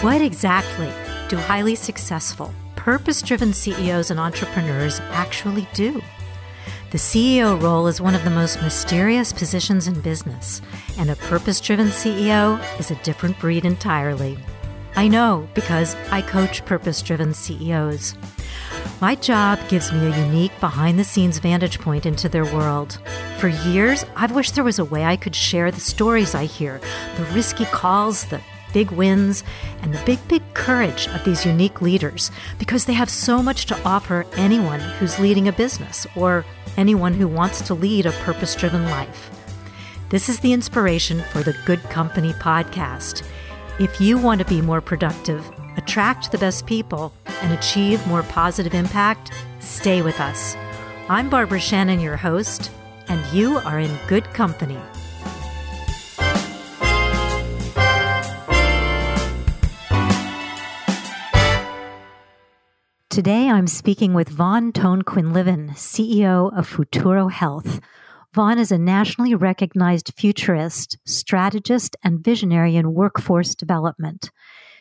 What exactly do highly successful, purpose driven CEOs and entrepreneurs actually do? The CEO role is one of the most mysterious positions in business, and a purpose driven CEO is a different breed entirely. I know because I coach purpose driven CEOs. My job gives me a unique behind the scenes vantage point into their world. For years, I've wished there was a way I could share the stories I hear, the risky calls, the big wins, and the big, big courage of these unique leaders because they have so much to offer anyone who's leading a business or anyone who wants to lead a purpose driven life. This is the inspiration for the Good Company podcast. If you want to be more productive, attract the best people, and achieve more positive impact, stay with us. I'm Barbara Shannon, your host, and you are in good company. Today, I'm speaking with Van Ton-Quinlivan, CEO of Futuro Health. Van is a nationally recognized futurist, strategist, and visionary in workforce development.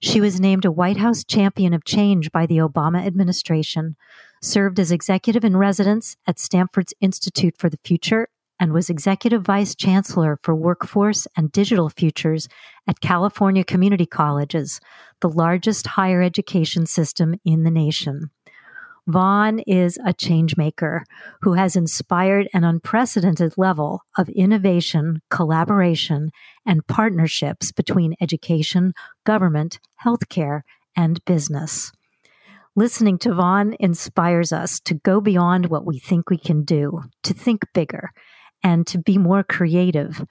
She was named a White House Champion of Change by the Obama administration, served as executive in residence at Stanford's Institute for the Future, and was executive vice chancellor for workforce and digital futures at California Community Colleges, the largest higher education system in the nation. Van is a changemaker who has inspired an unprecedented level of innovation, collaboration, and partnerships between education, government, healthcare, and business. Listening to Van inspires us to go beyond what we think we can do, to think bigger, and to be more creative.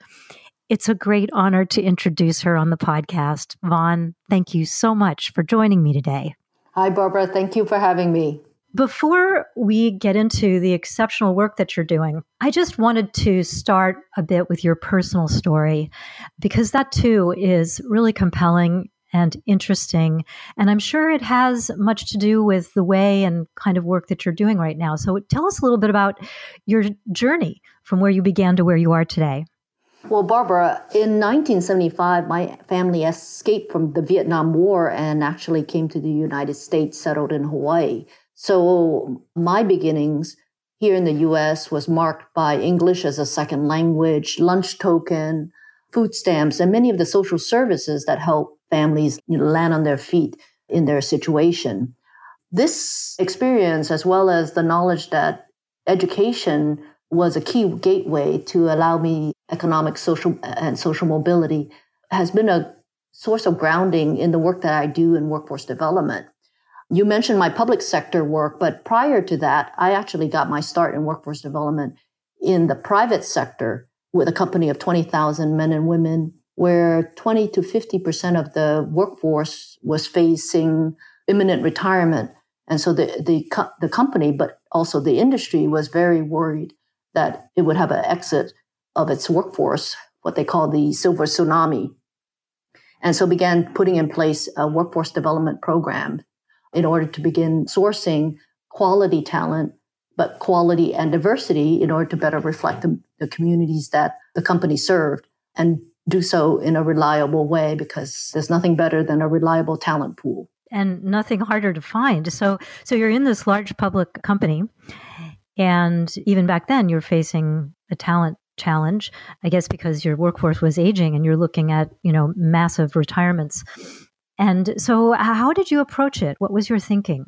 It's a great honor to introduce her on the podcast. Van, thank you so much for joining me today. Hi, Barbara. Thank you for having me. Before we get into the exceptional work that you're doing, I just wanted to start a bit with your personal story because that too is really compelling and interesting. And I'm sure it has much to do with the way and kind of work that you're doing right now. So tell us a little bit about your journey from where you began to where you are today. Well, Barbara, in 1975, my family escaped from the Vietnam War and actually came to the United States, settled in Hawaii. So my beginnings here in the US was marked by English as a second language, lunch token, food stamps, and many of the social services that help families you know, land on their feet in their situation. This experience, as well as the knowledge that education was a key gateway to allow me economic, social, and social mobility, has been a source of grounding in the work that I do in workforce development. You mentioned my public sector work, but prior to that, I actually got my start in workforce development in the private sector with a company of 20,000 men and women where 20 to 50% of the workforce was facing imminent retirement. And so the, the, the company, but also the industry was very worried that it would have an exit of its workforce, what they call the silver tsunami. And so began putting in place a workforce development program in order to begin sourcing quality talent, but quality and diversity in order to better reflect the, the communities that the company served and do so in a reliable way because there's nothing better than a reliable talent pool. And nothing harder to find. So so you're in this large public company and even back then you're facing a talent challenge i guess because your workforce was aging and you're looking at you know massive retirements. And so how did you approach it? What was your thinking?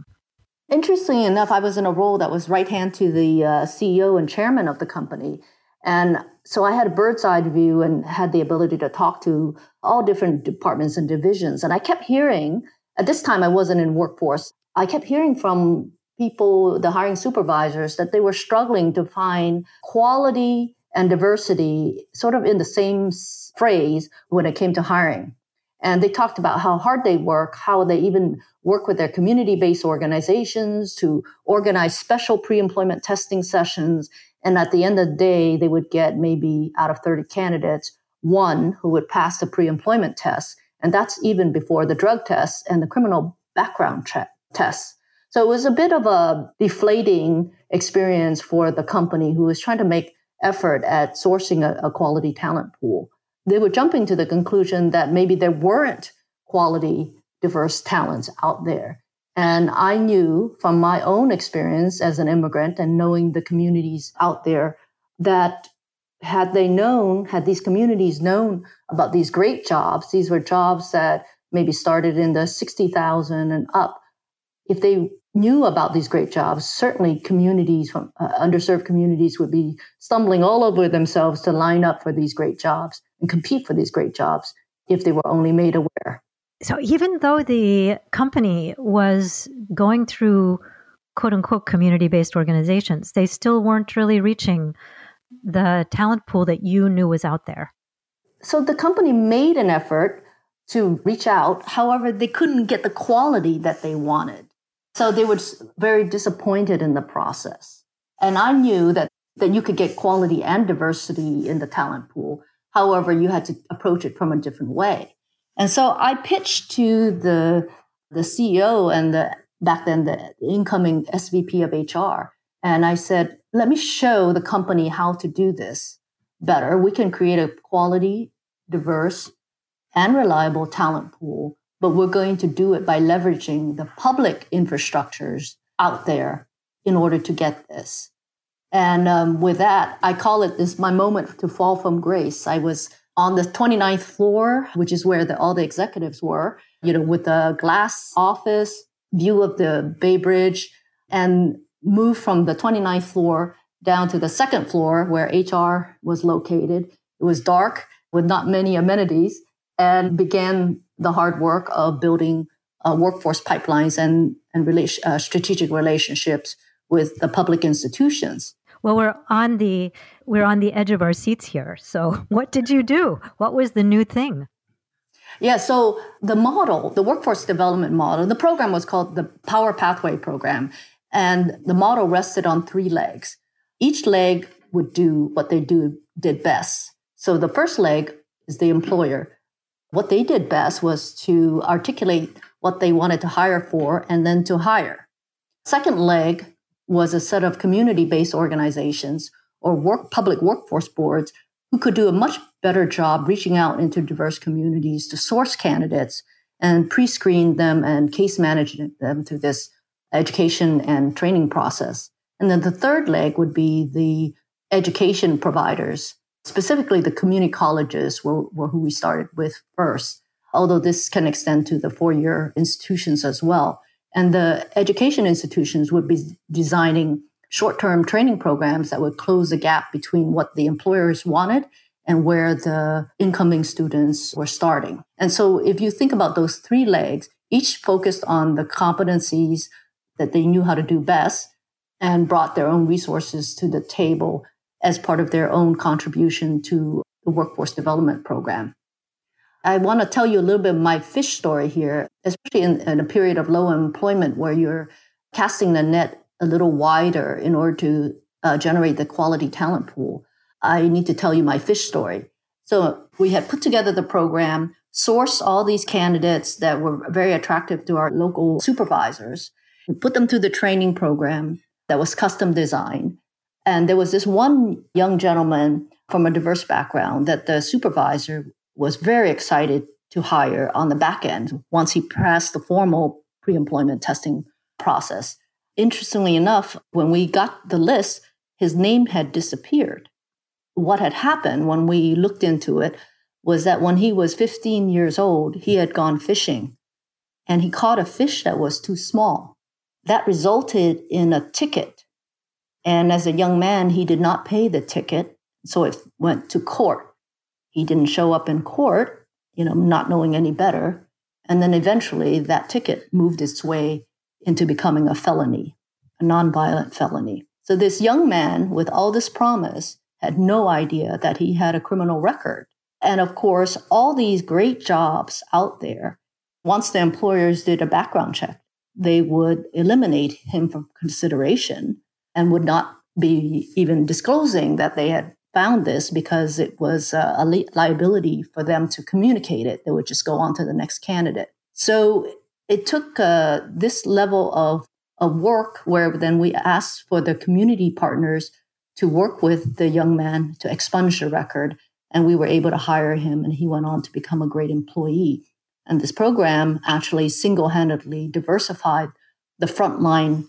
Interestingly enough i was in a role that was right hand to the uh, ceo and chairman of the company and so I had a bird's eye view and had the ability to talk to all different departments and divisions. And I kept hearing, at this time I wasn't in workforce, I kept hearing from people, the hiring supervisors, that they were struggling to find quality and diversity sort of in the same phrase when it came to hiring. And they talked about how hard they work, how they even work with their community based organizations to organize special pre employment testing sessions and at the end of the day, they would get maybe out of 30 candidates, one who would pass the pre employment test. And that's even before the drug test and the criminal background check tests. So it was a bit of a deflating experience for the company who was trying to make effort at sourcing a, a quality talent pool. They were jumping to the conclusion that maybe there weren't quality diverse talents out there. And I knew from my own experience as an immigrant and knowing the communities out there that had they known, had these communities known about these great jobs, these were jobs that maybe started in the 60,000 and up. If they knew about these great jobs, certainly communities from uh, underserved communities would be stumbling all over themselves to line up for these great jobs and compete for these great jobs if they were only made aware. So even though the company was going through quote unquote community based organizations, they still weren't really reaching the talent pool that you knew was out there. So the company made an effort to reach out. However, they couldn't get the quality that they wanted. So they were very disappointed in the process. And I knew that, that you could get quality and diversity in the talent pool. However, you had to approach it from a different way. And so I pitched to the, the CEO and the, back then the incoming SVP of HR. And I said, let me show the company how to do this better. We can create a quality, diverse, and reliable talent pool, but we're going to do it by leveraging the public infrastructures out there in order to get this. And um, with that, I call it this my moment to fall from grace. I was on the 29th floor, which is where the, all the executives were, you know, with a glass office, view of the Bay Bridge, and moved from the 29th floor down to the second floor where HR was located. It was dark with not many amenities and began the hard work of building uh, workforce pipelines and, and relation, uh, strategic relationships with the public institutions. Well, we're on the we're on the edge of our seats here. So, what did you do? What was the new thing? Yeah, so the model, the workforce development model, the program was called the Power Pathway Program, and the model rested on three legs. Each leg would do what they do did best. So the first leg is the employer. What they did best was to articulate what they wanted to hire for and then to hire. Second leg was a set of community-based organizations or work public workforce boards who could do a much better job reaching out into diverse communities to source candidates and pre-screen them and case manage them through this education and training process. And then the third leg would be the education providers, specifically the community colleges were, were who we started with first, although this can extend to the four year institutions as well. And the education institutions would be designing short term training programs that would close the gap between what the employers wanted and where the incoming students were starting. And so if you think about those three legs, each focused on the competencies that they knew how to do best and brought their own resources to the table as part of their own contribution to the workforce development program. I want to tell you a little bit of my fish story here, especially in, in, a period of low employment where you're casting the net a little wider in order to uh, generate the quality talent pool. I need to tell you my fish story. So we had put together the program, sourced all these candidates that were very attractive to our local supervisors, put them through the training program that was custom designed. And there was this one young gentleman from a diverse background that the supervisor was very excited to hire on the back end once he passed the formal pre employment testing process. Interestingly enough, when we got the list, his name had disappeared. What had happened when we looked into it was that when he was 15 years old, he had gone fishing and he caught a fish that was too small. That resulted in a ticket. And as a young man, he did not pay the ticket. So it went to court. He didn't show up in court, you know, not knowing any better. And then eventually that ticket moved its way into becoming a felony, a nonviolent felony. So this young man with all this promise had no idea that he had a criminal record. And of course, all these great jobs out there, once the employers did a background check, they would eliminate him from consideration and would not be even disclosing that they had found this because it was a, li- liability for them to communicate it. They would just go on to the next candidate. So it took uh, this level of, of work where then we asked for the community partners to work with the young man to expunge the record. And we were able to hire him, and he went on to become a great employee. And this program actually single handedly diversified the frontline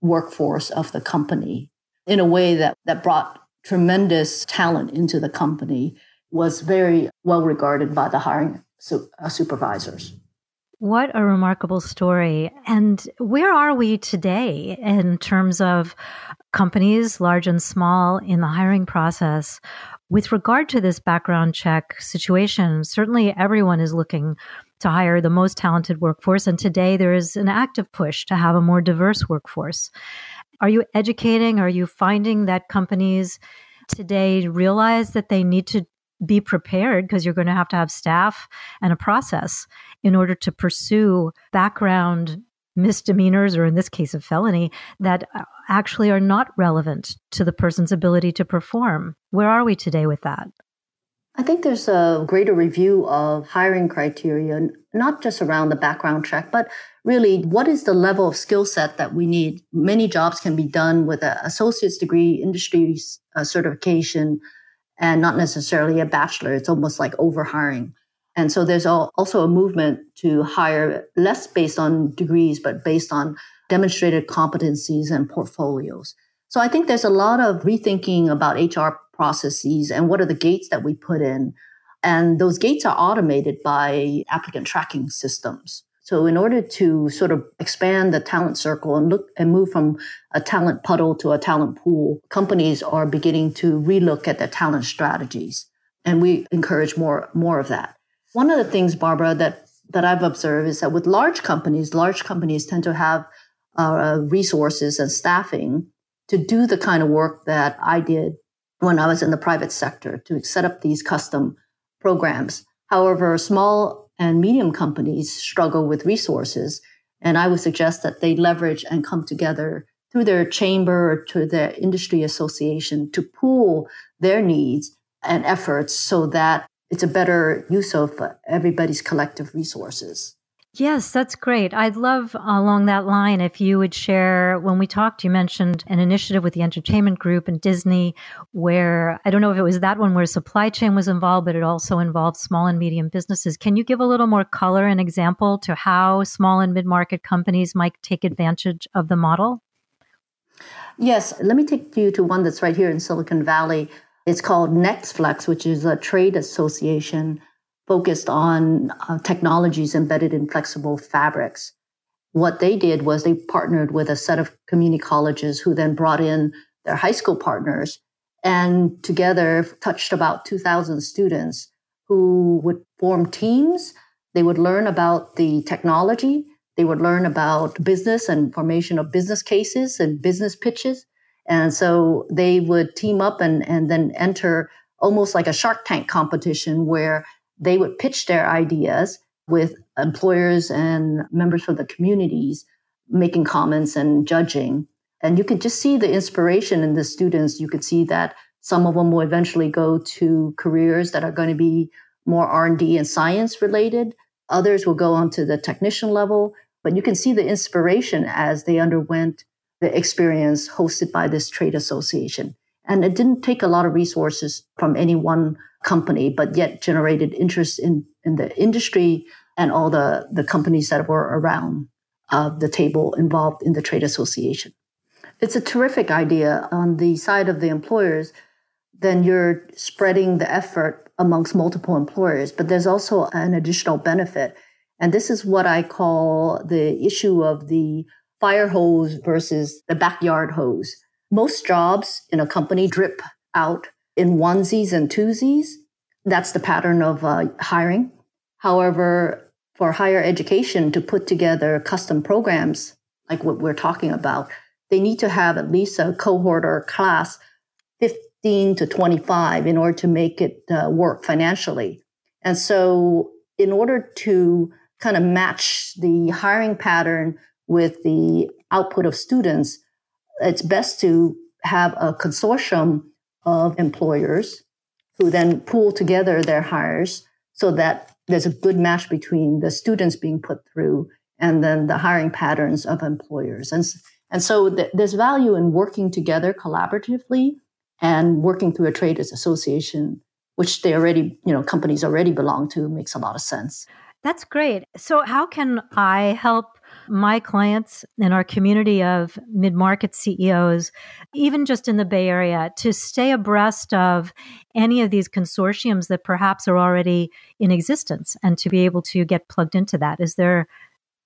workforce of the company in a way that, that brought tremendous talent into the company, was very well regarded by the hiring su- uh, supervisors. What a remarkable story. And where are we today in terms of companies, large and small, in the hiring process? With regard to this background check situation, certainly everyone is looking to hire the most talented workforce. And today there is an active push to have a more diverse workforce. Are you educating? Are you finding that companies today realize that they need to be prepared because you're going to have to have staff and a process in order to pursue background misdemeanors, or in this case, a felony, that uh, actually are not relevant to the person's ability to perform. Where are we today with that? I think there's a greater review of hiring criteria, not just around the background check, but really what is the level of skill set that we need. Many jobs can be done with an associate's degree, industry uh, certification, and not necessarily a bachelor. It's almost like overhiring. And so there's also a movement to hire less based on degrees, but based on demonstrated competencies and portfolios. So I think there's a lot of rethinking about HR processes and what are the gates that we put in. And those gates are automated by applicant tracking systems. So in order to sort of expand the talent circle and look and move from a talent puddle to a talent pool, companies are beginning to relook at their talent strategies. And we encourage more, more of that. One of the things, Barbara, that, that I've observed is that with large companies, large companies tend to have uh, resources and staffing to do the kind of work that I did when I was in the private sector to set up these custom programs. However, small and medium companies struggle with resources. And I would suggest that they leverage and come together through their chamber or to their industry association to pool their needs and efforts so that it's a better use of everybody's collective resources. Yes, that's great. I'd love along that line if you would share. When we talked, you mentioned an initiative with the entertainment group and Disney, where I don't know if it was that one where supply chain was involved, but it also involved small and medium businesses. Can you give a little more color and example to how small and mid market companies might take advantage of the model? Yes, let me take you to one that's right here in Silicon Valley. It's called NextFlex, which is a trade association focused on uh, technologies embedded in flexible fabrics. What they did was they partnered with a set of community colleges who then brought in their high school partners and together touched about 2,000 students who would form teams. They would learn about the technology. They would learn about business and formation of business cases and business pitches. And so they would team up and, and then enter almost like a Shark Tank competition where they would pitch their ideas with employers and members from the communities making comments and judging. And you could just see the inspiration in the students. You could see that some of them will eventually go to careers that are going to be more R&D and science related. Others will go on to the technician level, but you can see the inspiration as they underwent the experience hosted by this trade association. And it didn't take a lot of resources from any one company, but yet generated interest in, in the industry and all the, the companies that were around uh, the table involved in the trade association. It's a terrific idea on the side of the employers. Then you're spreading the effort amongst multiple employers, but there's also an additional benefit. And this is what I call the issue of the fire hose versus the backyard hose. Most jobs in a company drip out in onesies and twosies. That's the pattern of uh, hiring. However, for higher education to put together custom programs like what we're talking about, they need to have at least a cohort or class 15 to 25 in order to make it uh, work financially. And so, in order to kind of match the hiring pattern with the output of students, it's best to have a consortium of employers who then pool together their hires so that there's a good match between the students being put through and then the hiring patterns of employers. And, and so th- there's value in working together collaboratively and working through a trade association, which they already, you know, companies already belong to, makes a lot of sense. That's great. So, how can I help my clients and our community of mid market CEOs, even just in the Bay Area, to stay abreast of any of these consortiums that perhaps are already in existence and to be able to get plugged into that? Is there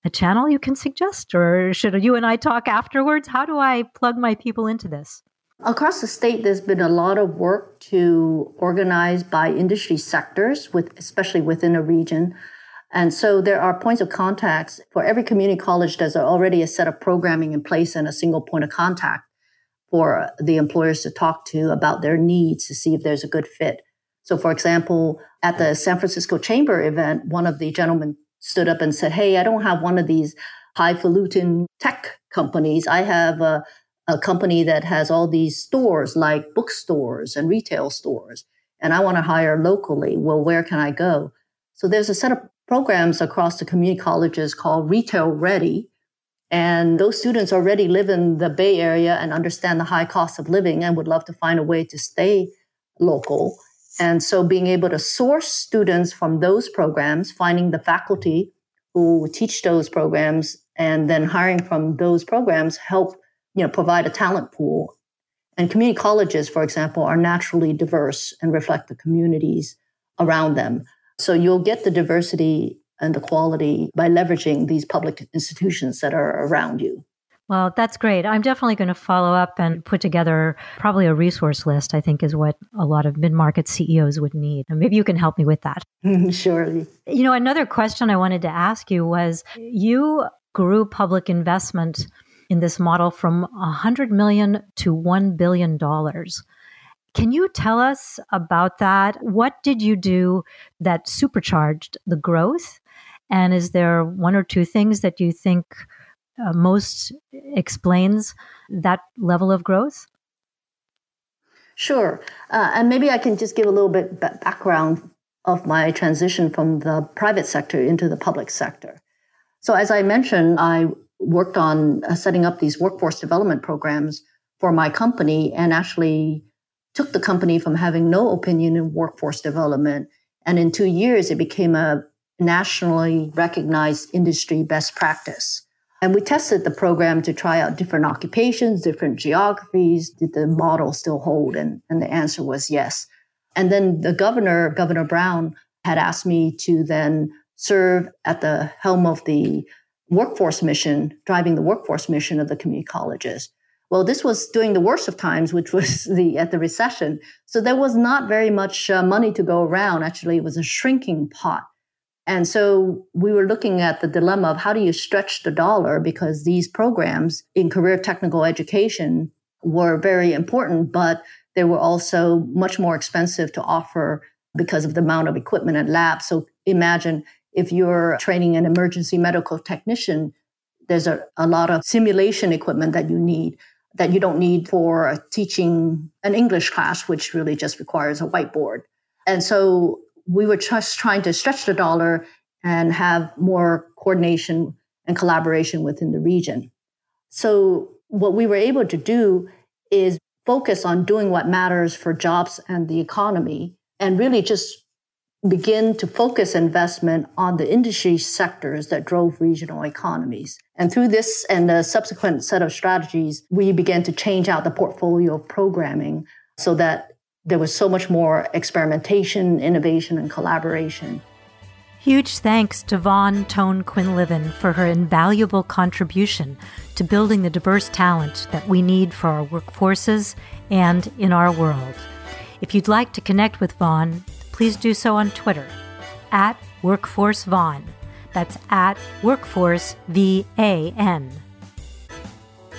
a channel you can suggest, or should you and I talk afterwards? How do I plug my people into this? Across the state, there's been a lot of work to organize by industry sectors, with especially within a region. And so there are points of contacts for every community college. There's already a set of programming in place and a single point of contact for the employers to talk to about their needs to see if there's a good fit. So, for example, at the San Francisco Chamber event, one of the gentlemen stood up and said, Hey, I don't have one of these highfalutin tech companies. I have a, a company that has all these stores like bookstores and retail stores, and I want to hire locally. Well, where can I go? So there's a set of programs across the community colleges called Retail Ready. And those students already live in the Bay Area and understand the high cost of living and would love to find a way to stay local. And so being able to source students from those programs, finding the faculty who teach those programs, and then hiring from those programs help, you know, provide a talent pool. And community colleges, for example, are naturally diverse and reflect the communities around them. So you'll get the diversity and the quality by leveraging these public institutions that are around you. Well, that's great. I'm definitely going to follow up and put together probably a resource list, I think is what a lot of mid market CEOs would need. And maybe you can help me with that. Mm-hmm, surely. You know, another question I wanted to ask you was you grew public investment in this model from 100 million to 1 billion dollars. Can you tell us about that? What did you do that supercharged the growth? And is there one or two things that you think uh, most explains that level of growth? Sure. Uh, and maybe I can just give a little bit background of my transition from the private sector into the public sector. So, as I mentioned, I worked on uh, setting up these workforce development programs for my company and actually took the company from having no opinion in workforce development. And in two years, it became a nationally recognized industry best practice. And we tested the program to try out different occupations, different geographies. Did the model still hold? And, and the answer was yes. And then the governor, Governor Brown, had asked me to then serve at the helm of the workforce mission, driving the workforce mission of the community colleges. Well, this was during the worst of times, which was the at the recession. So there was not very much uh, money to go around. Actually, it was a shrinking pot. And so we were looking at the dilemma of how do you stretch the dollar because these programs in career technical education were very important, but they were also much more expensive to offer because of the amount of equipment and labs. So imagine if you're training an emergency medical technician, there's a, a lot of simulation equipment that you need that you don't need for teaching an English class, which really just requires a whiteboard. And so we were just trying to stretch the dollar and have more coordination and collaboration within the region. So what we were able to do is focus on doing what matters for jobs and the economy and really just begin to focus investment on the industry sectors that drove regional economies. And through this and the subsequent set of strategies, we began to change out the portfolio of programming so that there was so much more experimentation, innovation, and collaboration. Huge thanks to Van Ton-Quinlivan for her invaluable contribution to building the diverse talent that we need for our workforces and in our world. If you'd like to connect with Van, please do so on Twitter at Workforce Van. That's at Workforce V A N.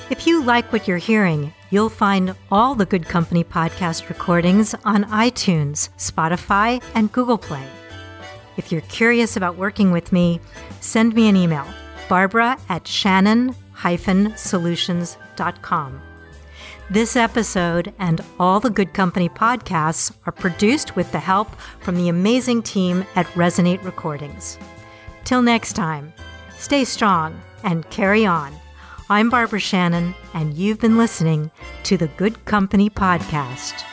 If you like what you're hearing, you'll find all the Good Company podcast recordings on iTunes, Spotify, and Google Play. If you're curious about working with me, send me an email, barbara at shannon-solutions.com. This episode and all the Good Company podcasts are produced with the help from the amazing team at Resonate Recordings. Till next time, stay strong and carry on. I'm Barbara Shannon, and you've been listening to the Good Company Podcast.